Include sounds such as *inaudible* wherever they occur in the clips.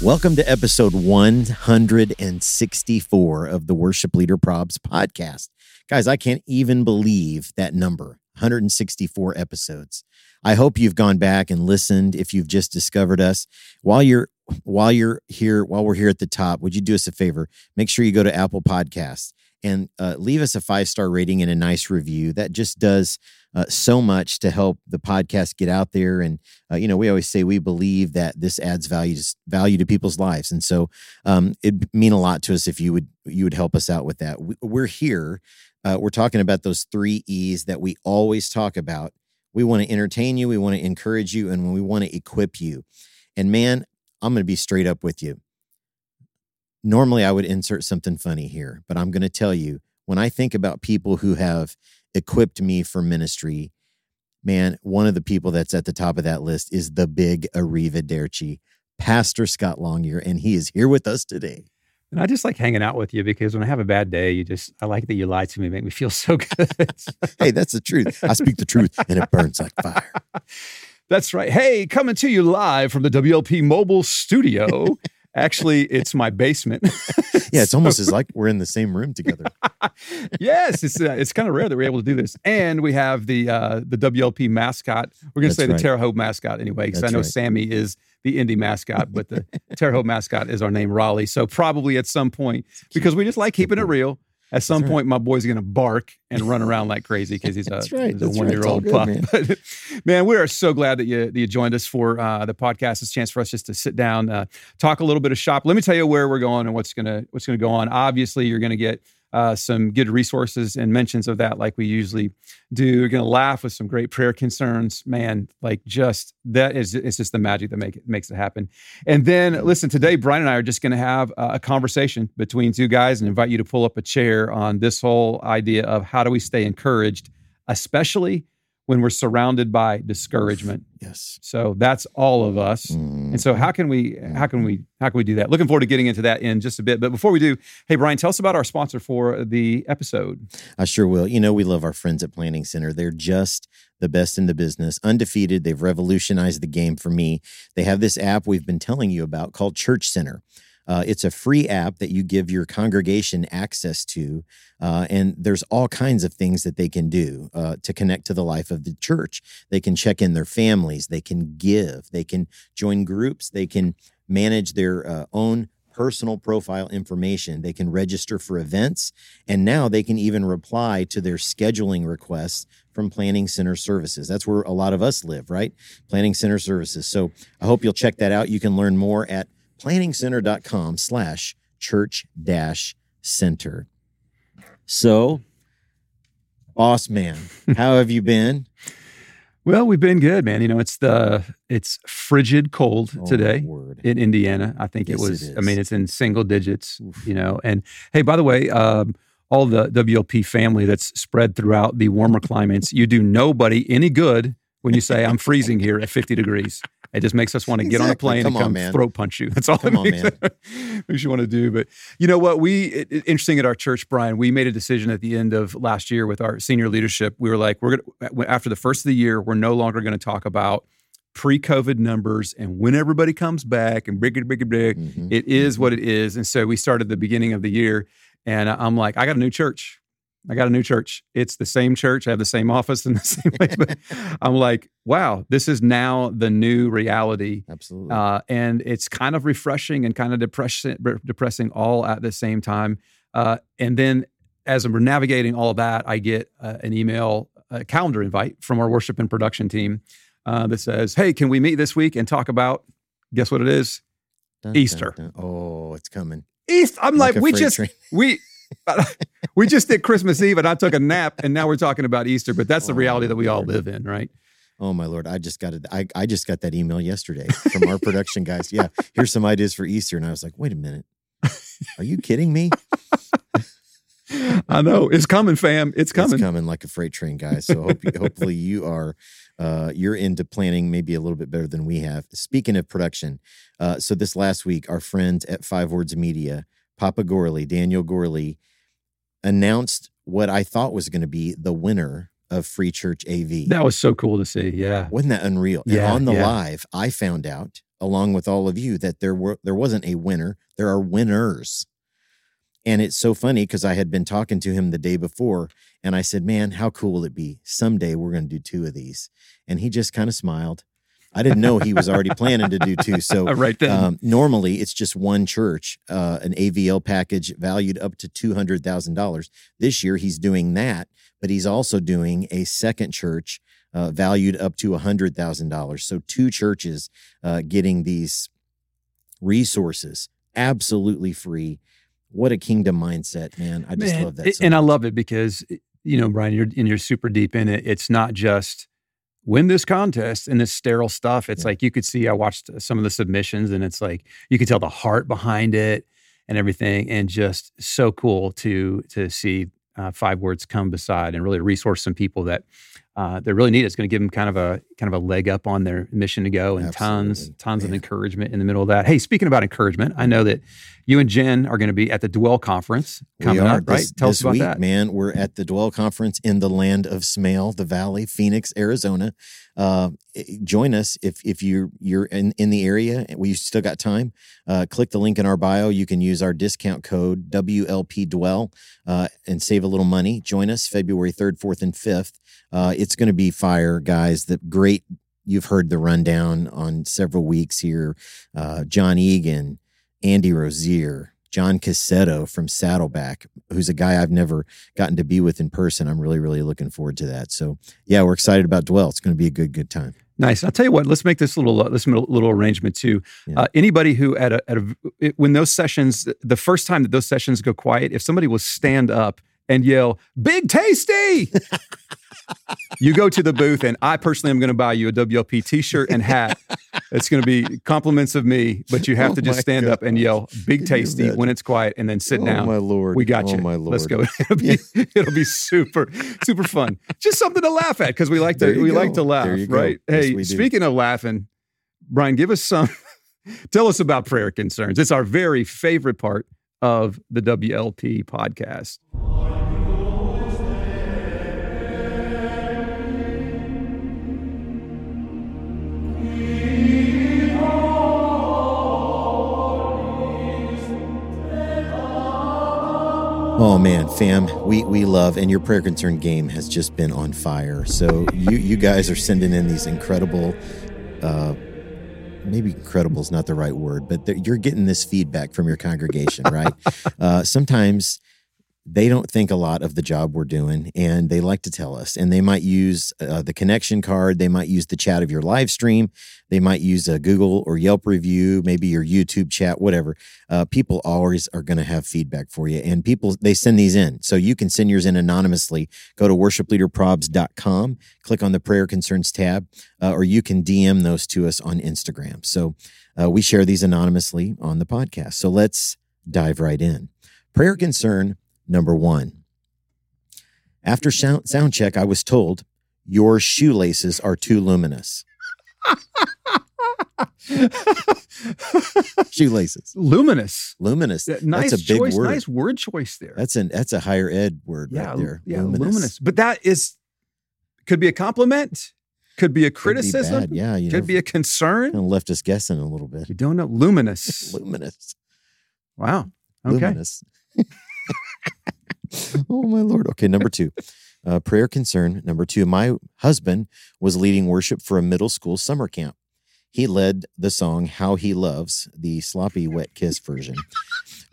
Welcome to episode 164 of the Worship Leader Probs podcast. Guys, I can't even believe that number 164 episodes. I hope you've gone back and listened if you've just discovered us. While you're while you're here, while we're here at the top, would you do us a favor? Make sure you go to Apple Podcasts and uh, leave us a five star rating and a nice review. That just does uh, so much to help the podcast get out there. And uh, you know, we always say we believe that this adds value to, value to people's lives, and so um, it'd mean a lot to us if you would you would help us out with that. We, we're here. Uh, we're talking about those three E's that we always talk about. We want to entertain you, we want to encourage you, and we want to equip you. And man, I'm going to be straight up with you. Normally, I would insert something funny here, but I'm going to tell you when I think about people who have equipped me for ministry, man, one of the people that's at the top of that list is the big Arrivederci, Pastor Scott Longyear, and he is here with us today. And I just like hanging out with you because when I have a bad day, you just, I like that you lie to me, make me feel so good. *laughs* hey, that's the truth. I speak the truth and it burns like fire. *laughs* That's right. Hey, coming to you live from the WLP mobile studio. *laughs* Actually, it's my basement. *laughs* yeah, it's so, almost as like we're in the same room together. *laughs* yes, it's uh, it's kind of rare that we're able to do this, and we have the uh, the WLP mascot. We're going to say right. the Terre Haute mascot anyway, because I know right. Sammy is the indie mascot, but the Terre Haute mascot is our name, Raleigh. So probably at some point, because we just like keeping it real, at some point, my boy's going to bark and run around like crazy because he's *laughs* a, right. he's a one year old pup. Man. *laughs* But, man, we are so glad that you, that you joined us for uh, the podcast. It's a chance for us just to sit down, uh, talk a little bit of shop. Let me tell you where we're going and what's gonna what's gonna go on. Obviously, you're going to get uh, some good resources and mentions of that, like we usually do. You're going to laugh with some great prayer concerns, man. Like just that is it's just the magic that make it makes it happen. And then listen, today Brian and I are just going to have a conversation between two guys and invite you to pull up a chair on this whole idea of how do we stay encouraged, especially when we're surrounded by discouragement. Yes. So that's all of us. Mm. And so how can we how can we how can we do that? Looking forward to getting into that in just a bit. But before we do, hey Brian, tell us about our sponsor for the episode. I sure will. You know, we love our friends at Planning Center. They're just the best in the business, undefeated. They've revolutionized the game for me. They have this app we've been telling you about called Church Center. Uh, it's a free app that you give your congregation access to, uh, and there's all kinds of things that they can do uh, to connect to the life of the church. They can check in their families, they can give, they can join groups, they can manage their uh, own personal profile information. They can register for events, and now they can even reply to their scheduling requests from Planning Center Services. That's where a lot of us live, right? Planning Center Services. So I hope you'll check that out. You can learn more at planningcenter.com slash church dash center. So, boss man, how have you been? Well, we've been good, man. You know, it's the it's frigid cold oh, today in Indiana. I think yes, it was. It I mean, it's in single digits. Oof. You know, and hey, by the way, um, all the WLP family that's spread throughout the warmer climates, you do nobody any good when you say I'm freezing here at 50 degrees. It just makes us want to exactly. get on a plane come and come on, throat punch you. That's all come it makes, on, *laughs* makes you want to do. But you know what? We it, it, interesting at our church, Brian. We made a decision at the end of last year with our senior leadership. We were like, we're gonna after the first of the year, we're no longer going to talk about pre-COVID numbers and when everybody comes back and big, big, big. Mm-hmm. It is mm-hmm. what it is. And so we started the beginning of the year, and I'm like, I got a new church. I got a new church. It's the same church. I have the same office in the *laughs* same place. But *laughs* I'm like, wow, this is now the new reality. Absolutely. Uh, and it's kind of refreshing and kind of depressing, depressing all at the same time. Uh, and then as I'm navigating all that, I get uh, an email, a calendar invite from our worship and production team uh, that says, hey, can we meet this week and talk about, guess what it is? Dun, Easter. Dun, dun. Oh, it's coming. East. I'm like, like we just, train. we, *laughs* we just did Christmas Eve and I took a nap and now we're talking about Easter, but that's the reality that we all live in, right? Oh my lord! I just got it. I, I just got that email yesterday from our production guys. Yeah, here's some ideas for Easter, and I was like, wait a minute, are you kidding me? *laughs* I know it's coming, fam. It's coming. It's coming like a freight train, guys. So hope you, hopefully you are uh, you're into planning maybe a little bit better than we have. Speaking of production, uh, so this last week, our friends at Five Words Media, Papa Gorley, Daniel Gorley, announced what I thought was going to be the winner of Free Church AV. That was so cool to see. Yeah, wasn't that unreal? Yeah, and on the yeah. live, I found out along with all of you that there were there wasn't a winner. There are winners. And it's so funny because I had been talking to him the day before and I said, Man, how cool will it be? Someday we're going to do two of these. And he just kind of smiled. I didn't know he was already planning to do two. *laughs* So right then. Um, normally it's just one church, uh, an AVL package valued up to $200,000. This year he's doing that, but he's also doing a second church uh, valued up to $100,000. So two churches uh, getting these resources absolutely free. What a kingdom mindset, man. I just Man, love that. so and I love it because you know, Brian, you're and you're super deep in it. It's not just win this contest and this sterile stuff. It's Yeah. like you could see. I watched some of the submissions, and it's like you could tell the heart behind it and everything, and just so cool to to see uh, five words come beside and really resource some people that uh, they really need. It's going to give them kind of a kind of a leg up on their mission to go, and tons Absolutely. tons of Man. encouragement in the middle of that. Hey, speaking about encouragement, I know that you and Jen are going to be at the Dwell conference coming we are up, right? Tell this us about week, that. man. We're at the Dwell Conference in the land of Smale, the Valley, Phoenix, Arizona. Uh, join us if if you're you're in, in the area. We still got time. Uh, click the link in our bio. You can use our discount code WLP Dwell uh, and save a little money. Join us February third, fourth, and fifth. It's going to be fire, guys. The great. You've heard the rundown on several weeks here. Uh, John Egan, Andy Rozier, John Cassetto from Saddleback, who's a guy I've never gotten to be with in person. I'm really, really looking forward to that. So, yeah, we're excited about Dwell. It's going to be a good, good time. Nice. I'll tell you what. Let's make this little uh, this little arrangement too. Yeah. Uh, anybody who at a, at a it, when those sessions, the first time that those sessions go quiet, if somebody will stand up and yell "Big Tasty," *laughs* you go to the booth, and I personally am going to buy you a WLP T-shirt and hat. it's going to be compliments of me, but you have Oh to just stand up and yell "Big Tasty" when it's quiet, and then sit oh, down. my Lord. We got oh, you. my Lord. Let's go. *laughs* It'll be, *laughs* it'll be super, super fun. Just something to laugh at because we like to we go. like to laugh, right? Yes, hey, speaking of laughing, Brian, give us some. *laughs* tell us about prayer concerns. It's our very favorite part of the WLP podcast. Oh man, fam, we we love and your prayer concern game has just been on fire. So you you guys are sending in these incredible uh maybe incredible is not the right word, but you're getting this feedback from your congregation, right? *laughs* uh sometimes they don't think a lot of the job we're doing and they like to tell us and they might use uh, the connection card they might use the chat of your live stream they might use a google or yelp review maybe your youtube chat whatever. Uh, people always are going to have feedback for you and people they send these in. So you can send yours in anonymously. Go to worshipleaderprobs.com click on the prayer concerns tab uh, or you can dm those to us on instagram. So uh, we share these anonymously on the podcast. So let's dive right in. Prayer concern number one after sound, sound check i was told your shoelaces are too luminous *laughs* shoelaces Luminous. luminous That- Nice that's a big choice. word Nice word choice there. that's an that's a higher ed word yeah, right there yeah, luminous. But that is could be a compliment, could be a Could be criticism, yeah you could know, be a concern. And left us guessing a little bit You don't know. Luminous. *laughs* luminous Wow. Okay. luminous *laughs* *laughs* oh my lord okay number two uh, prayer concern number two my husband was leading worship for a middle school summer camp he led the song how he loves the sloppy wet kiss version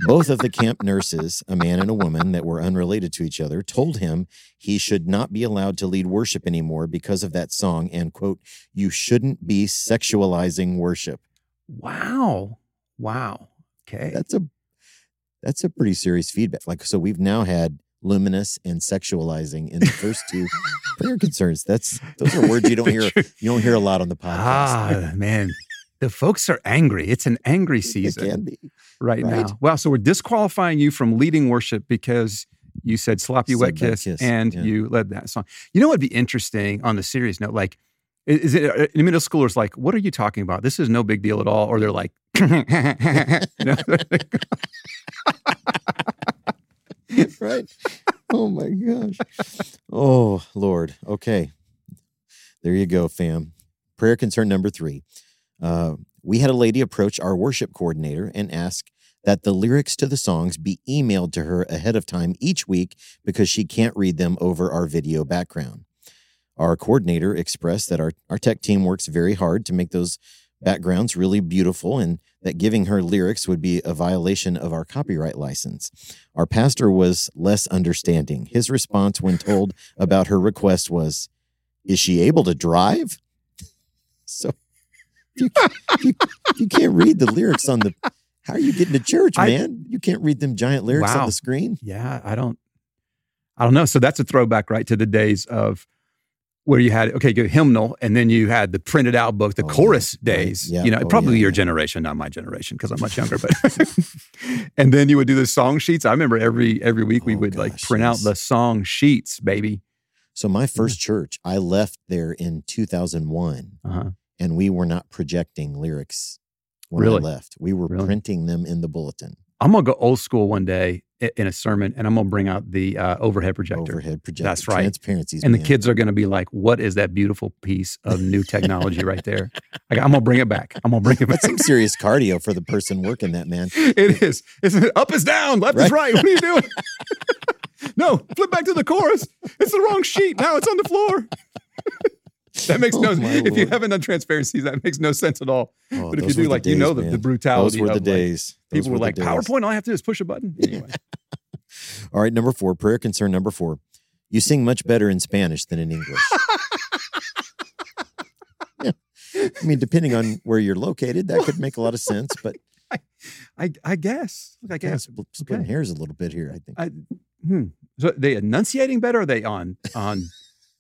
both of the camp nurses a man and a woman that were unrelated to each other told him he should not be allowed to lead worship anymore because of that song and quote you shouldn't be sexualizing worship Wow. Wow. Okay. that's a that's a pretty serious feedback like so we've now had luminous, and sexualizing in the first two *laughs* prayer concerns. That's those are words you don't hear you don't hear a lot on the podcast. Ah, man. The folks are angry. It's an angry *laughs* season right, right, now. Wow. So we're disqualifying you from leading worship because you said sloppy wet kiss, kiss, and yeah. you led that song. You know what'd be interesting on the serious note? Like, is it uh, middle schoolers like, what are you talking about? This is no big deal at all. Or they're like, *laughs* *laughs* right? Oh my gosh. Oh, Lord. Okay. There you go, fam. Prayer concern number three. Uh, we had a lady approach our worship coordinator and ask that the lyrics to the songs be emailed to her ahead of time each week because she can't read them over our video background. Our coordinator expressed that our, our tech team works very hard to make those backgrounds really beautiful and that giving her lyrics would be a violation of our copyright license. Our pastor was less understanding. His response when told *laughs* about her request was, Is she able to drive? *laughs* So you, you, you can't read the lyrics on the. How are you getting to church, man? I, you can't read them giant lyrics wow. on the screen. Yeah, I don't. I don't know. So that's a throwback, right, to the days of where you had okay, good hymnal, and then you had the printed out book, the oh, chorus yeah, days. Yeah. You know, oh, probably yeah, your generation, not my generation, because I'm much younger. But *laughs* *laughs* and then you would do the song sheets. I remember every every week we oh, would gosh, like print yes. out the song sheets, baby. So my first church, I left there in 2001, uh-huh. and we were not projecting lyrics when really? I left. We were really? printing them in the bulletin. I'm gonna go old school one day in a sermon, and I'm gonna bring out the uh, overhead projector. Overhead projector. That's right. Transparency. And man. the kids are gonna be like, "What is that beautiful piece of new technology right there?" *laughs* Like, I'm gonna bring it back. I'm gonna bring it back. That's some serious cardio for the person working that man. *laughs* It is. It's up is down, left right? is right. What are you doing? *laughs* no, flip back to the chorus. It's the wrong sheet. Now it's on the floor. *laughs* that makes oh, no sense. *laughs* If you haven't done transparencies, that makes no sense at all. Oh, but if you do, like, days, you know, the, the, brutality. Those were the days. Like, people were, were like, PowerPoint, all I have to do is push a button. Anyway. *laughs* all right, number four, prayer concern number four. You sing much better in Spanish than in English. yeah. I mean, depending on where you're located, that could make a lot of sense, but. I, I, I guess. I guess. Yeah, splitting okay. hairs a little bit here, I think. I, hmm. So they enunciating better? are they on on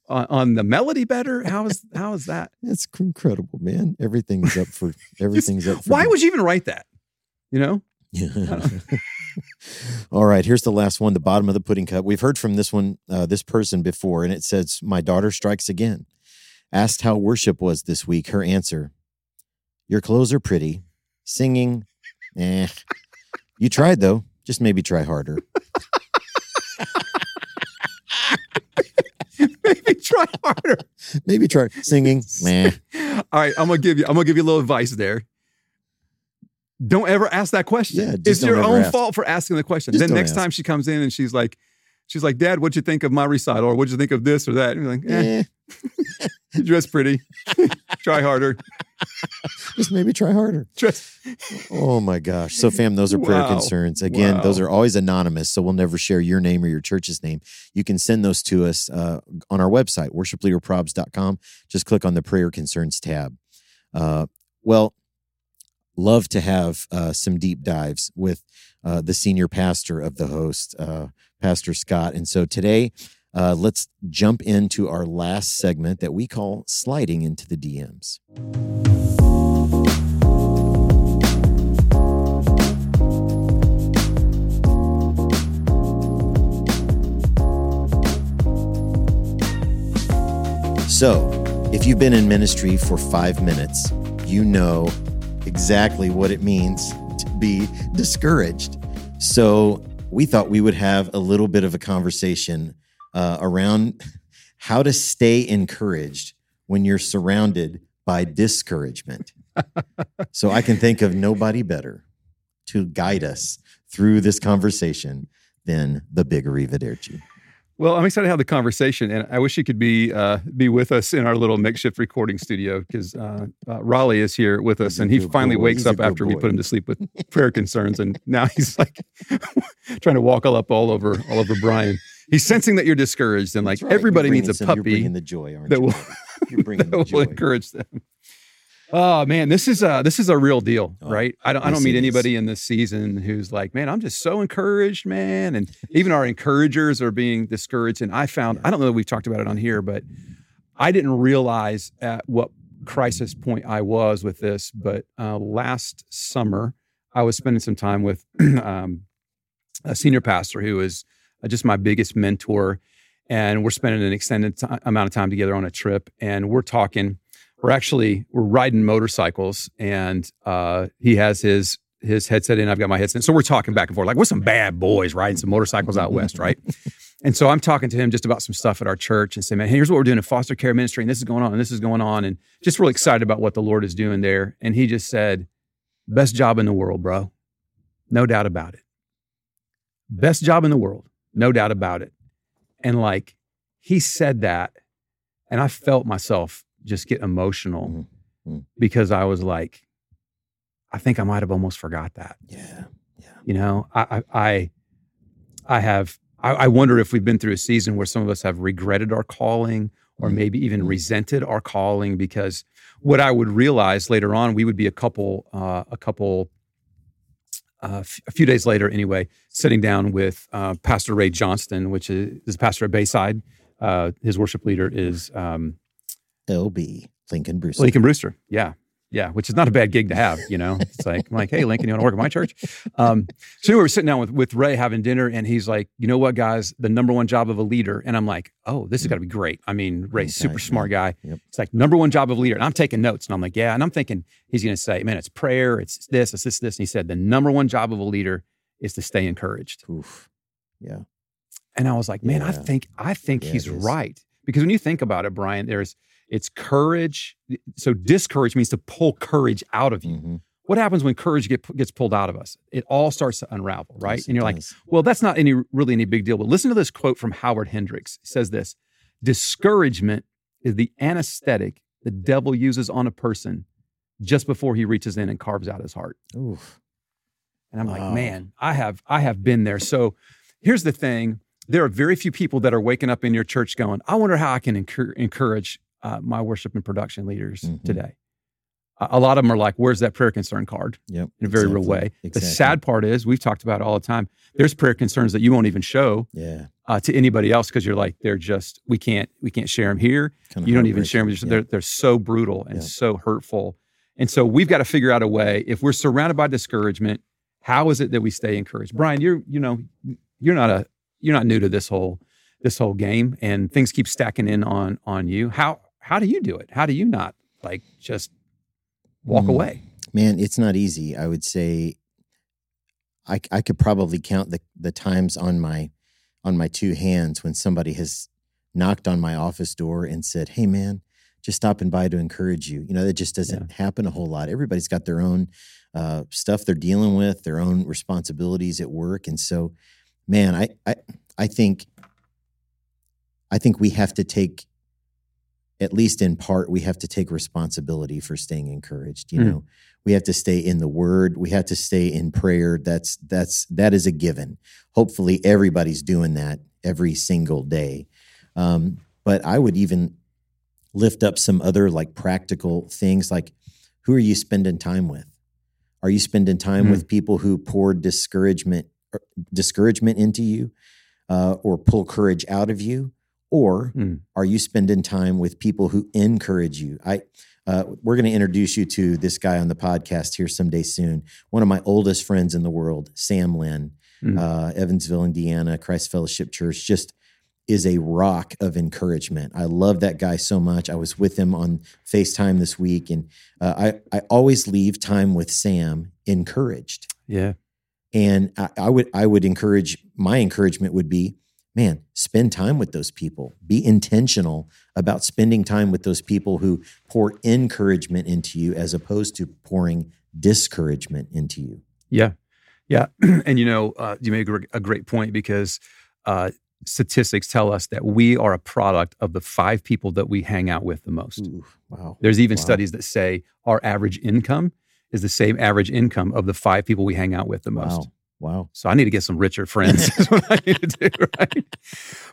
on, on the melody better? How is *laughs* how is that? It's incredible, man. Everything's up for *laughs* everything's up for Why would you even write that? You know? Yeah. *laughs* All right, here's the last one, the bottom of the pudding cup. We've heard from this one, uh, this person before, and it says, My daughter strikes again. Asked how worship was this week. Her answer, Your clothes are pretty. Singing, eh. You tried though. Just maybe try harder. Maybe try harder. Maybe try singing. *laughs* Meh. All right, I'm gonna give you. I'm gonna give you a little advice there. Don't ever ask that question. Yeah, it's your own ask. fault for asking the question. Just then next ask. time she comes in and she's like, she's like, Dad, what'd you think of my recital? Or what'd you think of this or that? And you're like, eh. *laughs* *laughs* dress pretty. *laughs* try harder. Just maybe try harder. Dress. Oh my gosh. So, fam, those are prayer wow. concerns. Again, wow. those are always anonymous. So, we'll never share your name or your church's name. You can send those to us uh, on our website, worshipleaderprobs.com. Just click on the prayer concerns tab. Uh, well, love to have uh, some deep dives with uh, the senior pastor of the host, uh, Pastor Scott. And so today, uh, let's jump into our last segment that we call Sliding into the DMs. So, if you've been in ministry for five minutes, you know exactly what it means to be discouraged. So, we thought we would have a little bit of a conversation uh, around how to stay encouraged when you're surrounded by discouragement. *laughs* so I can think of nobody better to guide us through this conversation than the big Arrivederci. Well, I'm excited to have the conversation, and I wish you could be uh, be with us in our little makeshift recording studio because uh, uh, Raleigh is here with us, and he finally boy. wakes he's up after boy. we put him to sleep with prayer concerns, and now he's like *laughs* trying to walk all up all over all over Brian he's sensing that you're discouraged, and like right. everybody needs a puppy. You're bringing the joy, aren't that will, you? *laughs* You're bringing *laughs* that will encourage them. Oh man, this is a this is a real deal, oh, right? I don't I don't meet anybody in this season who's like, man, I'm just so encouraged, man. And even our encouragers are being discouraged. And I found I don't know that we've talked about it on here, but I didn't realize at what crisis point I was with this. But uh, last summer, I was spending some time with *clears throat* um, a senior pastor who is uh, just my biggest mentor, and we're spending an extended t- amount of time together on a trip, and we're talking we're actually we're riding motorcycles and uh, he has his his headset in i've got my headset in. so we're talking back and forth like we're some bad boys riding some motorcycles out west right? *laughs* And so i'm talking to him just about some stuff at our church and say, man here's what we're doing in foster care ministry and this is going on and this is going on and just really excited about what the lord is doing there. And he just said best job in the world bro. No doubt about it. Best job in the world no doubt about it and like he said that and i felt myself just get emotional mm-hmm. mm-hmm. because I was like, I think I might have almost forgot that. Yeah. Yeah. You know, I, I, I have, I, I, wonder if we've been through a season where some of us have regretted our calling or mm-hmm. maybe even mm-hmm. resented our calling because what I would realize later on, we would be a couple, uh, a couple, uh, f- a few days later, anyway, sitting down with uh, Pastor Ray Johnston, which is, is pastor at Bayside. Uh, his worship leader is um, LB, Lincoln Brewster. Lincoln Brewster. Yeah. Yeah. Which is not a bad gig to have, you know? It's like, I'm like, hey, Lincoln, you want to work at my church? Um, so we were sitting down with, with Ray having dinner, and he's like, you know what, guys, the number one job of a leader. And I'm like, oh, this is got to be great. I mean, Ray's super smart guy. Yep. It's like, number one job of a leader. And I'm taking notes, and I'm like, yeah. And I'm thinking, he's going to say, man, it's prayer, it's this, it's this, this. And he said, the number one job of a leader is to stay encouraged. Oof. Yeah. And I was like, man, yeah. I think, I think yeah, he's right. Because when you think about it, Brian, there's, it's courage. So discourage means to pull courage out of you. Mm-hmm. What happens when courage get, gets pulled out of us? It all starts to unravel, right? Yes, and you're does. like, well, that's not any really any big deal. But listen to this quote from Howard Hendricks. He says this: "Discouragement is the anesthetic the devil uses on a person just before he reaches in and carves out his heart." Oof. And I'm wow. like, man, I have I have been there. So here's the thing: there are very few people that are waking up in your church going, "I wonder how I can encourage uh, my worship and production leaders mm-hmm. today. A lot of them are like, "Where's that prayer concern card?" Yep, in a very exactly. real way. Exactly. The sad part is, we've talked about it all the time. There's prayer concerns that you won't even show yeah. uh, to anybody else because you're like, they're just we can't we can't share them here. Kind of you don't even share them. They're they're so brutal and so hurtful. And so we've got to figure out a way. If we're surrounded by discouragement, how is it that we stay encouraged? Brian, you're you know you're not a you're not new to this whole this whole game, and things keep stacking in on on you. How how do you do it? How do you not like just walk mm, away? Man, it's not easy. I would say I, I could probably count the, the times on my on my two hands when somebody has knocked on my office door and said, "Hey, man, just stopping by to encourage you." You know, that just doesn't yeah. happen a whole lot. Everybody's got their own uh, stuff they're dealing with, their own responsibilities at work, and so, man, I I I think I think we have to take at least in part, we have to take responsibility for staying encouraged. You mm. know, we have to stay in the Word. We have to stay in prayer. That's that's that is a given. Hopefully, everybody's doing that every single day. Um, but I would even lift up some other like practical things, like who are you spending time with? Are you spending time mm. with people who pour discouragement discouragement into you, uh, or pull courage out of you? Or mm. are you spending time with people who encourage you? I uh, we're going to introduce you to this guy on the podcast here someday soon. One of my oldest friends in the world sam lynn mm. uh, evansville indiana christ fellowship church just is a rock of encouragement. I love that guy so much. I was with him on facetime this week and uh, I, I always leave time with sam encouraged. Yeah. And I, I would i would encourage my encouragement would be man, spend time with those people. Be intentional about spending time with those people who pour encouragement into you as opposed to pouring discouragement into you. Yeah. Yeah. *clears throat* and you know, uh, you made a great point because uh, statistics tell us that we are a product of the five people that we hang out with the most. Ooh, wow. There's even wow. studies that say our average income is the same average income of the five people we hang out with the most. Wow. Wow. So I need to get some richer friends. *laughs* is what I need to do, right?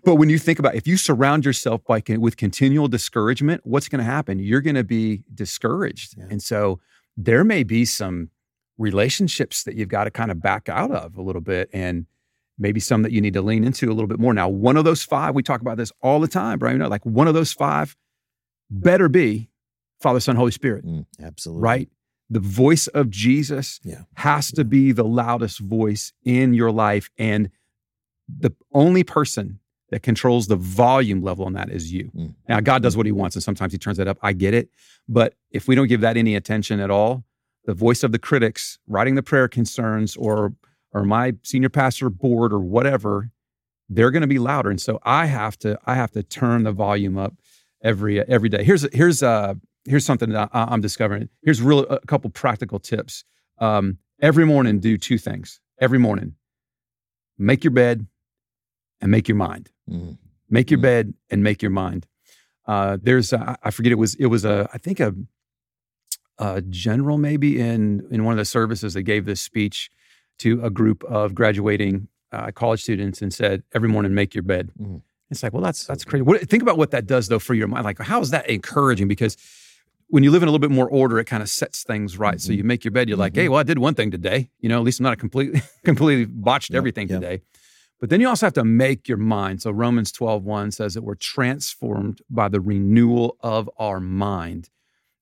But when you think about if you surround yourself by with continual discouragement, what's going to happen? You're going to be discouraged. Yeah. And so there may be some relationships that you've got to kind of back out of a little bit and maybe some that you need to lean into a little bit more. Now, one of those five, we talk about this all the time, Brian. You know, like one of those five better be Father, Son, Holy Spirit. Mm, absolutely. Right? The voice of Jesus yeah. has to be the loudest voice in your life. And the only person that controls the volume level on that is you. Mm. Now, God does what he wants, and sometimes he turns that up. I get it. But if we don't give that any attention at all, the voice of the critics writing the prayer concerns or or my senior pastor board or whatever, they're going to be louder. And so I have to I have to turn the volume up every every day. Here's a here's uh here's something that I, am discovering. Here's real a couple practical tips. Um, every morning, do two things. Every morning, make your bed and make your mind. Mm. Make your mm. bed and make your mind. Uh, there's a, I forget it was it was a I think a, a general maybe in in one of the services that gave this speech to a group of graduating uh, college students and said, "Every morning, make your bed." Mm. It's like, well, that's that's crazy. What, think about what that does though for your mind. Like, how is that encouraging? Because when you live in a little bit more order, it kind of sets things right. Mm-hmm. So you make your bed. You're mm-hmm. like, hey, well, I did one thing today. You know, at least I'm not a completely *laughs* completely botched yep, everything yep. today. But then you also have to make your mind. So Romans 12, 1 says that we're transformed by the renewal of our mind.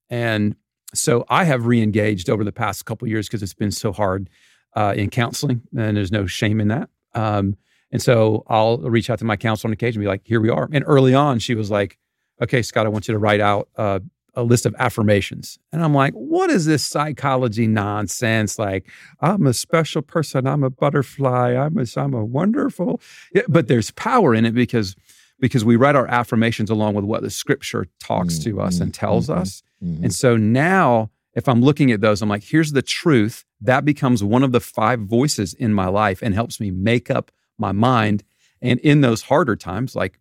And so I have re-engaged over the past couple years because it's been so hard uh, in counseling, and there's no shame in that. Um, and so I'll reach out to my counselor on occasion and be like, here we are. And early on, she was like, okay, Scott, I want you to write out uh, a list of affirmations. And I'm like, what is this psychology nonsense? Like, I'm a special person. I'm a butterfly. I'm a, I'm a wonderful. Yeah, but there's power in it because because we write our affirmations along with what the scripture talks mm-hmm. to us and tells mm-hmm. us. Mm-hmm. And so now if I'm looking at those, I'm like, here's the truth. That becomes one of the five voices in my life and helps me make up my mind. And in those harder times, like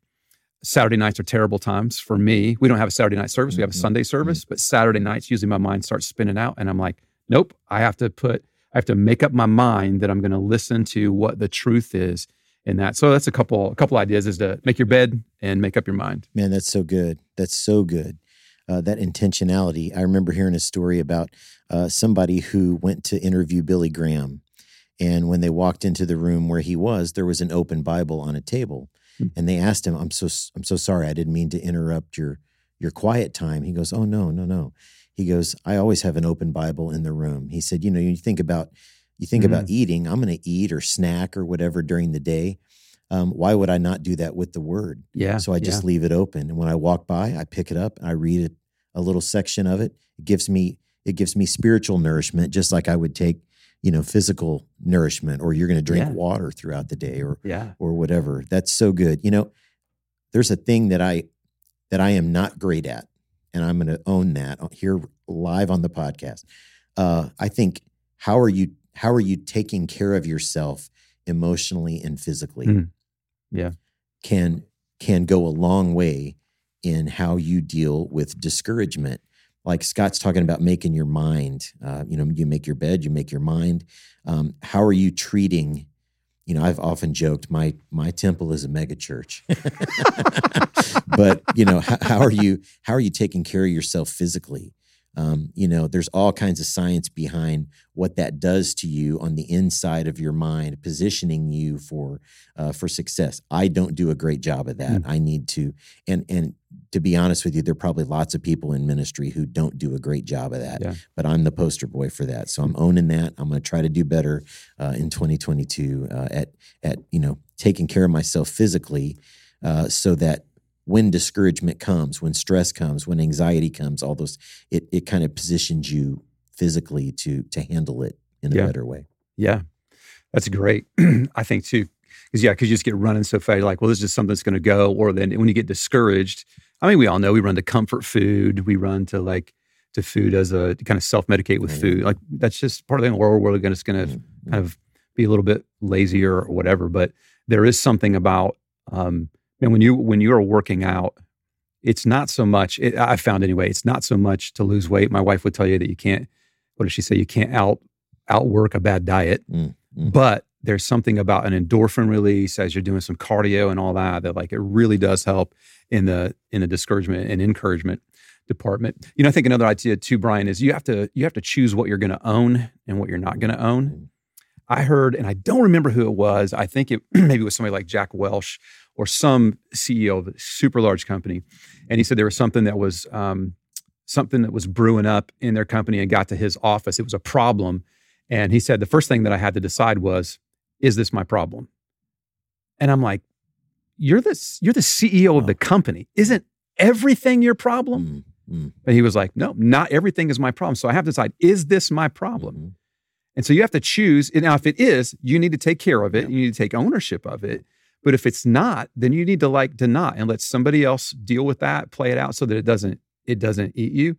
Saturday nights are terrible times for me. We don't have a Saturday night service, we have a mm-hmm. Sunday service, mm-hmm. but Saturday nights, usually my mind starts spinning out. And I'm like, nope, I have to put, I have to make up my mind that I'm going to listen to what the truth is in that. So that's a couple, a couple ideas is to make your bed and make up your mind. Man, that's so good. That's so good uh, that intentionality. I remember hearing a story about uh, somebody who went to interview Billy Graham. And when they walked into the room where he was, there was an open Bible on a table. Mm-hmm. And they asked him, I'm so, I'm so sorry. I didn't mean to interrupt your, your quiet time. He goes, Oh, no, no, no. He goes, I always have an open Bible in the room. He said, You know, you think about, you think mm-hmm. about eating, I'm going to eat or snack or whatever during the day. Um, why would I not do that with the word? Yeah. So I just yeah. leave it open. And when I walk by, I pick it up and I read it a little section of it. It gives me it gives me spiritual nourishment, just like I would take, you know, physical nourishment, or you're going to drink yeah. water throughout the day, or yeah, or whatever. That's so good. You know, there's a thing that I that I am not great at, and I'm going to own that here live on the podcast. Uh, I think how are you how are you taking care of yourself emotionally and physically? Mm. Yeah, can can go a long way in how you deal with discouragement. Like Scott's talking about making your mind, uh, you know, you make your bed, you make your mind. Um, how are you treating? You know, I've often joked my my temple is a megachurch, *laughs* but you know, how, how are you how are you taking care of yourself physically? Um, you know, there's all kinds of science behind what that does to you on the inside of your mind, positioning you for uh, for success. I don't do a great job of that. Mm. I need to, and and to be honest with you, there are probably lots of people in ministry who don't do a great job of that. Yeah. But I'm the poster boy for that, so I'm owning that. I'm going to try to do better uh, in 2022 uh, at at you know taking care of myself physically, uh, so that when discouragement comes, when stress comes, when anxiety comes, all those it it kind of positions you physically to to handle it in a yeah. better way. Yeah, that's great. *clears throat* I think too, because yeah, because you just get running so fast. You're like, well, this is just something that's going to go. Or then when you get discouraged, I mean, we all know we run to comfort food. We run to like to food as a kind of self medicate with food. Like that's just part of the world. We're going to kind of mm-hmm. kind of be a little bit lazier or whatever. But there is something about um, and when you when you're working out, it's not so much. It, I found anyway. It's not so much to lose weight. My wife would tell you that you can't. What does she say? You can't out outwork a bad diet. Mm, mm. But there's something about an endorphin release as you're doing some cardio and all that that like it really does help in the in the discouragement and encouragement department. You know, I think another idea too, Brian, is you have to you have to choose what you're going to own and what you're not going to own. Mm-hmm. I heard, and I don't remember who it was. I think it *clears throat* maybe it was somebody like Jack Welch or some CEO of a super large company, and he said there was something that was um, something that was brewing up in their company and got to his office. It was a problem, and he said the first thing that I had to decide was, is this my problem? And I'm like, you're the you're the CEO of the company. Isn't everything your problem? Mm-hmm. And he was like, no, not everything is my problem. So I have to decide, is this my problem? Mm-hmm. And so you have to choose. Now, if it is, you need to take care of it. Yeah. You need to take ownership of it. But if it's not, then you need to like deny and let somebody else deal with that, play it out so that it doesn't it doesn't eat you.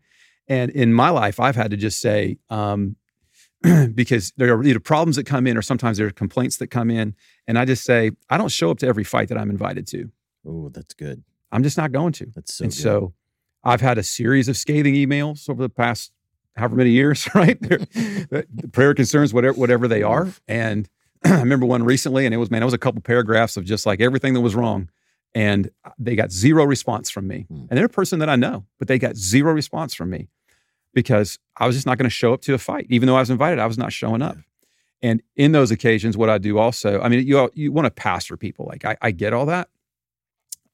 And in my life, I've had to just say, um, *clears throat* because there are either problems that come in or sometimes there are complaints that come in. And I just say, I don't show up to every fight that I'm invited to. Oh, that's good. I'm just not going to. That's so and good. so I've had a series of scathing emails over the past however many years, *laughs* right? prayer concerns, whatever, whatever they are. And *clears throat* I remember one recently, and it was man, it was a couple paragraphs of just like everything that was wrong, and they got zero response from me. Hmm. And they're a person that I know, but they got zero response from me because I was just not going to show up to a fight, even though I was invited. I was not showing up. And in those occasions, what I do also, I mean, you you want to pastor people, like I, I get all that,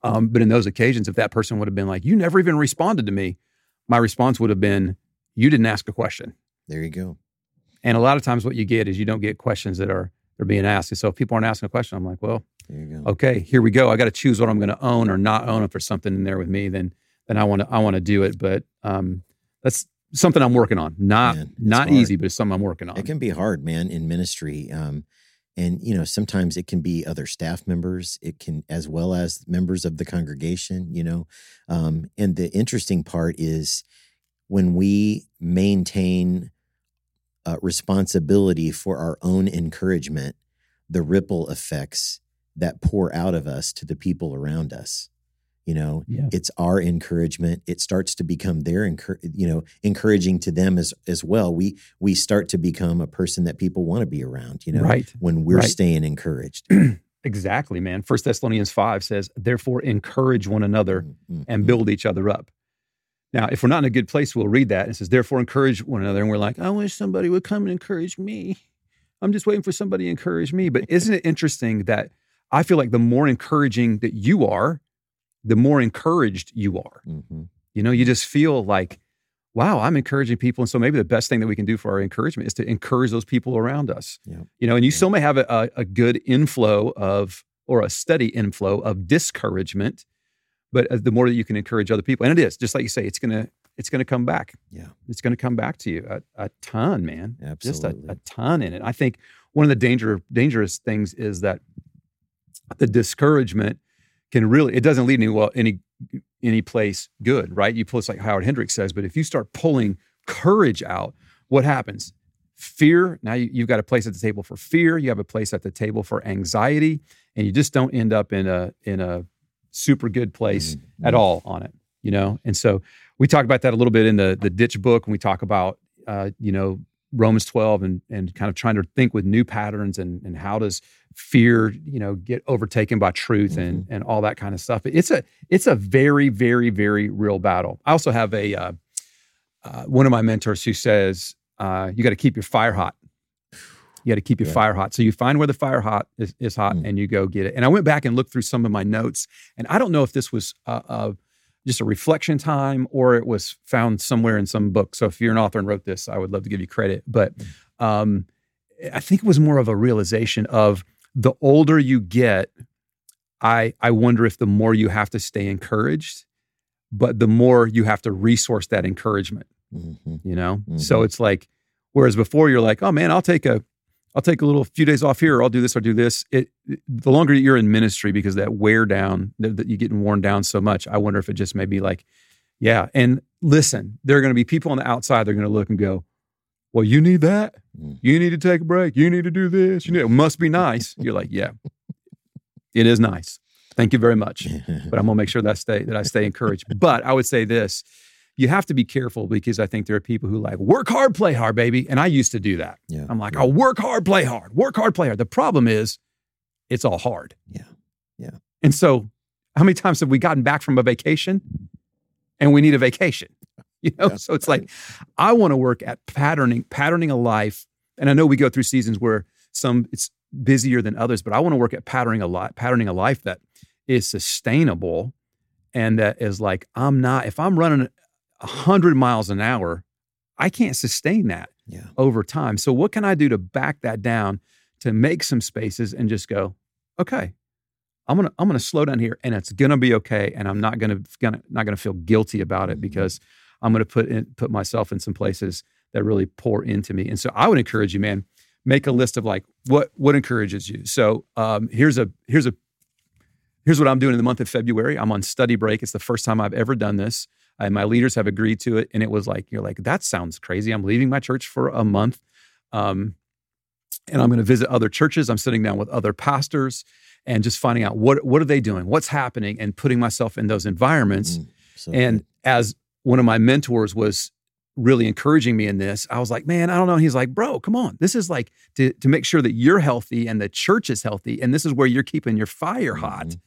um, but in those occasions, if that person would have been like, "You never even responded to me," my response would have been, "You didn't ask a question." There you go. And a lot of times, what you get is you don't get questions that are they're being asked. And so if people aren't asking a question, I'm like, well, okay, here we go. I got to choose what I'm going to own or not own. If there's something in there with me, then then I want to I want to do it. But um, that's something I'm working on. Not man, not hard. easy, but it's something I'm working on. It can be hard, man, in ministry. Um, and you know, sometimes it can be other staff members. It can as well as members of the congregation. You know, um, and the interesting part is when we maintain uh, responsibility for our own encouragement, the ripple effects that pour out of us to the people around us. You know, yeah. it's our encouragement. It starts to become their, you know, encouraging to them as as well. We we start to become a person that people want to be around. You know, right. when we're right. staying encouraged. *clears throat* exactly, man. First Thessalonians five says, "Therefore, encourage one another mm-hmm. and mm-hmm. build each other up." Now, if we're not in a good place, we'll read that. It says, therefore, encourage one another. And we're like, I wish somebody would come and encourage me. I'm just waiting for somebody to encourage me. But isn't it interesting that I feel like the more encouraging that you are, the more encouraged you are. Mm-hmm. You know, you just feel like, wow, I'm encouraging people. And so maybe the best thing that we can do for our encouragement is to encourage those people around us. Yeah. You know, and you yeah. still may have a, a, good inflow of, or a steady inflow of discouragement but uh, the more that you can encourage other people, and it is just like you say, it's gonna it's gonna come back. Yeah, it's gonna come back to you a, a ton, man. Absolutely, just a, a ton in it. I think one of the danger dangerous things is that the discouragement can really it doesn't lead any well any any place good, right? You plus like Howard Hendricks says, but if you start pulling courage out, what happens? Fear. Now you, you've got a place at the table for fear. You have a place at the table for anxiety, and you just don't end up in a in a super good place mm-hmm. at all on it, you know? And so we talk about that a little bit in the the ditch book and we talk about uh, you know, Romans 12 and and kind of trying to think with new patterns and and how does fear, you know, get overtaken by truth mm-hmm. and and all that kind of stuff. It's a it's a very very very real battle. I also have a uh, uh, one of my mentors who says uh, you got to keep your fire hot. You got to keep your yeah. fire hot. So you find where the fire hot is, is hot mm. and you go get it. And I went back and looked through some of my notes, and I don't know if this was uh, uh, just a reflection time or it was found somewhere in some book. So if you're an author and wrote this, I would love to give you credit. But mm. um, I think it was more of a realization of the older you get, I I wonder if the more you have to stay encouraged, but the more you have to resource that encouragement. Mm-hmm. You know, mm-hmm. so it's like whereas before you're like, oh man, I'll take a I'll take a little few days off here, or I'll do this, or do this. It, the longer you're in ministry, because that wear down, that, that you're getting worn down so much, I wonder if it just may be like, yeah. And listen, there are going to be people on the outside. They're going to look and go, "Well, you need that. Mm. You need to take a break. You need to do this. You need. It must be nice." You're like, "Yeah, it is nice. Thank you very much." *laughs* But I'm gonna make sure that I stay that I stay encouraged. But I would say this, you have to be careful because I think there are people who like work hard, play hard, baby. And I used to do that. Yeah. I'm like, yeah. I'll work hard, play hard, work hard, play hard. The problem is it's all hard. Yeah. Yeah. And so how many times have we gotten back from a vacation and we need a vacation? *laughs* You know, so it's like I want to work at patterning, patterning a life. And I know we go through seasons where some it's busier than others, but I want to work at patterning a lot, patterning a life that is sustainable and that is like, I'm not, if I'm running 100 miles an hour, I can't sustain that yeah. over time. So, what can I do to back that down to make some spaces and just go, okay, I'm gonna I'm gonna slow down here, and it's gonna be okay, and I'm not gonna gonna not gonna feel guilty about it mm-hmm. because I'm gonna put in, put myself in some places that really pour into me. And so, I would encourage you, man, make a list of like what what encourages you. So, um, here's a here's a here's what I'm doing in the month of February. I'm on study break. It's the first time I've ever done this. And my leaders have agreed to it. And it was like, you're like, that sounds crazy. I'm leaving my church for a month. Um, and I'm going to visit other churches. I'm sitting down with other pastors and just finding out what what are they doing, what's happening, and putting myself in those environments. Mm, so and good. as one of my mentors was really encouraging me in this, I was like, man, I don't know. he's like, bro, come on. This is like to, to make sure that you're healthy and the church is healthy. And this is where you're keeping your fire hot. Mm-hmm.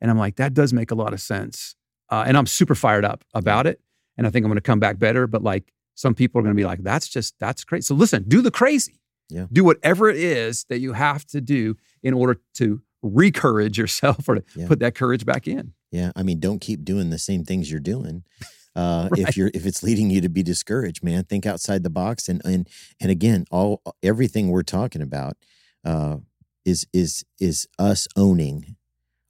And I'm like, that does make a lot of sense. Uh, and I'm super fired up about it. And I think I'm going to come back better. But like some people are going to be like, that's just, that's crazy. So listen, do the crazy. Yeah. Do whatever it is that you have to do in order to recourage yourself or to yeah. put that courage back in. Yeah. I mean, don't keep doing the same things you're doing. *laughs* Uh, right. if you're if it's leading you to be discouraged, man, think outside the box. And and and again, all everything we're talking about uh, is is is us owning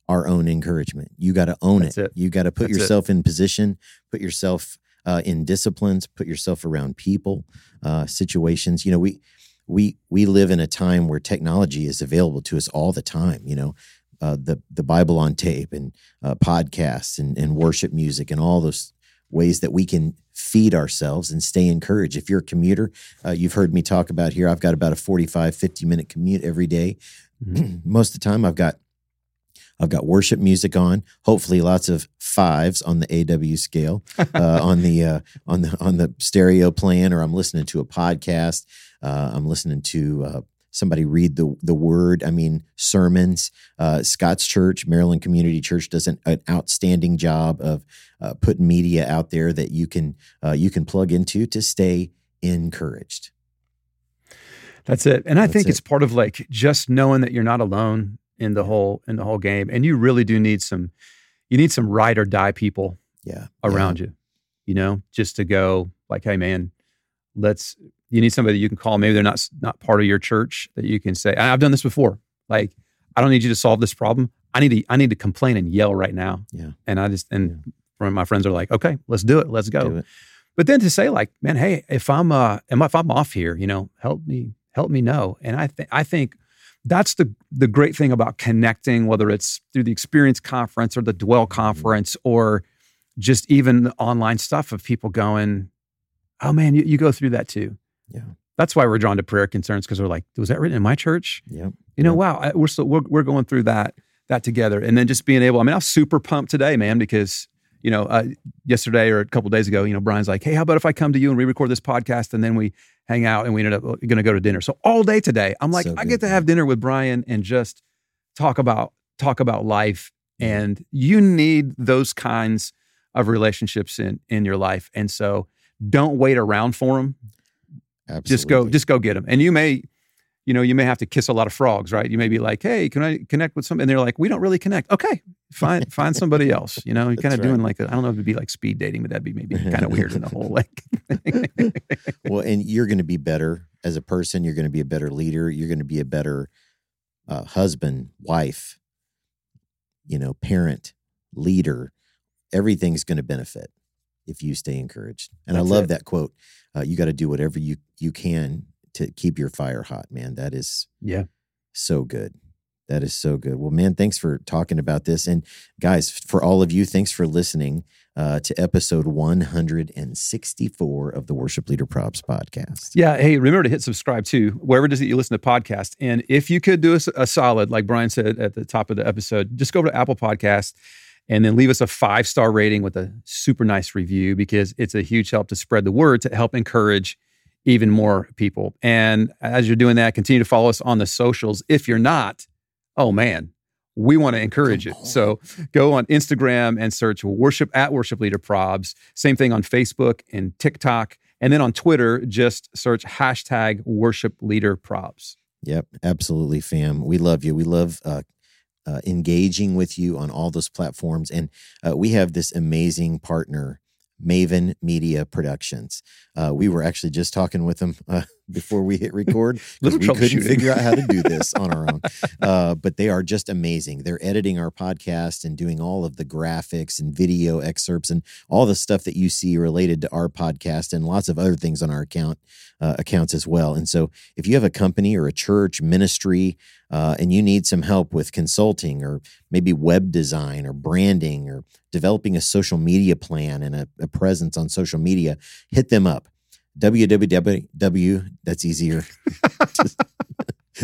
our own encouragement. You got to own it. it. You got to put That's yourself it. in position, put yourself uh, in disciplines, put yourself around people, uh, situations. You know, we we we live in a time where technology is available to us all the time. You know, uh, the the Bible on tape and uh, podcasts and, and worship music and all those ways that we can feed ourselves and stay encouraged. If you're a commuter, uh, you've heard me talk about here, I've got about a 45, 50 minute commute every day. Mm-hmm. *clears throat* Most of the time, I've got I've got worship music on. Hopefully, lots of fives on the AW scale *laughs* uh, on the uh, on the on the stereo playing, or I'm listening to a podcast. Uh, I'm listening to uh, somebody read the the word. I mean, sermons. Uh, Scott's Church, Maryland Community Church, does an, an outstanding job of uh, putting media out there that you can you can plug into to stay encouraged. That's it. And I That's think it. it's part of like just knowing that you're not alone in the whole in the whole game. And you really do need some you need some ride or die people yeah around yeah. you. You know, just to go like, hey man, let's you need somebody you can call. Maybe they're not not part of your church that you can say, I've done this before. Like, I don't need you to solve this problem. I need to I need to complain and yell right now. Yeah. And I just and yeah. my friends are like, okay, let's do it. Let's go. It. But then to say like, man, hey, if I'm uh if I'm off here, you know, help me help me know. And I think I think that's the the great thing about connecting, whether it's through the experience conference or the dwell mm-hmm. conference or just even the online stuff of people going, oh man, you, you go through that too. Yeah. That's why we're drawn to prayer concerns because we're like, was that written in my church? Yeah. You know, wow, I, we're still we're, we're going through that that together, and then just being able. I mean, I'm super pumped today, man, because you know, uh, yesterday or a couple days ago, you know, Brian's like, "Hey, how about if I come to you and we record this podcast and then we hang out and we ended up uh, going to go to dinner." So all day today, I'm like, so I get to have dinner with Brian and just talk about talk about life. And you need those kinds of relationships in in your life. And so don't wait around for them. Absolutely. Just go, just go get them. And you may you know, you may have to kiss a lot of frogs, right? You may be like, "Hey, can I connect with some?" And they're like, "We don't really connect." Okay, find *laughs* find somebody else. You know, you're kind of right. doing like I don't know if it'd be like speed dating, but that'd be maybe kind of weird in the whole *laughs* like. well, and you're going to be better as a person. You're going to be a better leader. You're going to be a better uh, husband, wife. You know, parent, leader. Everything's going to benefit if you stay encouraged. And That's I love it. that quote. Uh, you got to do whatever you you can to keep your fire hot, man. That is yeah, so good. That is so good. Well, man, thanks for talking about this. And guys, for all of you, thanks for listening uh, to episode 164 of the Worship Leader Probs podcast. Yeah. Hey, remember to hit subscribe too, wherever it is that you listen to podcasts. And if you could do a, a solid, like Brian said at the top of the episode, just go over to Apple Podcast and then leave us a five star rating with a super nice review because it's a huge help to spread the word to help encourage even more people. And as you're doing that, continue to follow us on the socials. If you're not, oh man, we want to encourage it. So go on Instagram and search worship at worship leader probs. Same thing on Facebook and TikTok. And then on Twitter, just search hashtag worship leader probs. Yep, absolutely, fam. We love you. We love uh, uh, engaging with you on all those platforms. And uh, we have this amazing partner Maven Media Productions. Uh, we were actually just talking with them uh, before we hit record *laughs* because we couldn't figure out how to do this on our own. *laughs* Uh, but they are just amazing. They're editing our podcast and doing all of the graphics and video excerpts and all the stuff that you see related to our podcast and lots of other things on our account uh, accounts as well. And so, if you have a company or a church ministry uh, and you need some help with consulting or maybe web design or branding or developing a social media plan and a, a presence on social media, hit them up www. That's easier *laughs*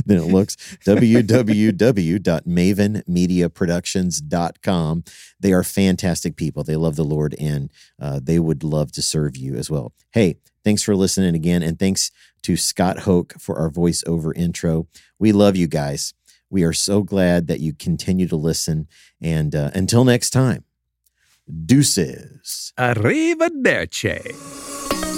than it looks. www.mavenmediaproductions.com. They are fantastic people. They love the Lord and uh, they would love to serve you as well. Hey, thanks for listening again. And thanks to Scott Hoke for our voiceover intro. We love you guys. We are so glad that you continue to listen. And uh, until next time, deuces. Arrivederci.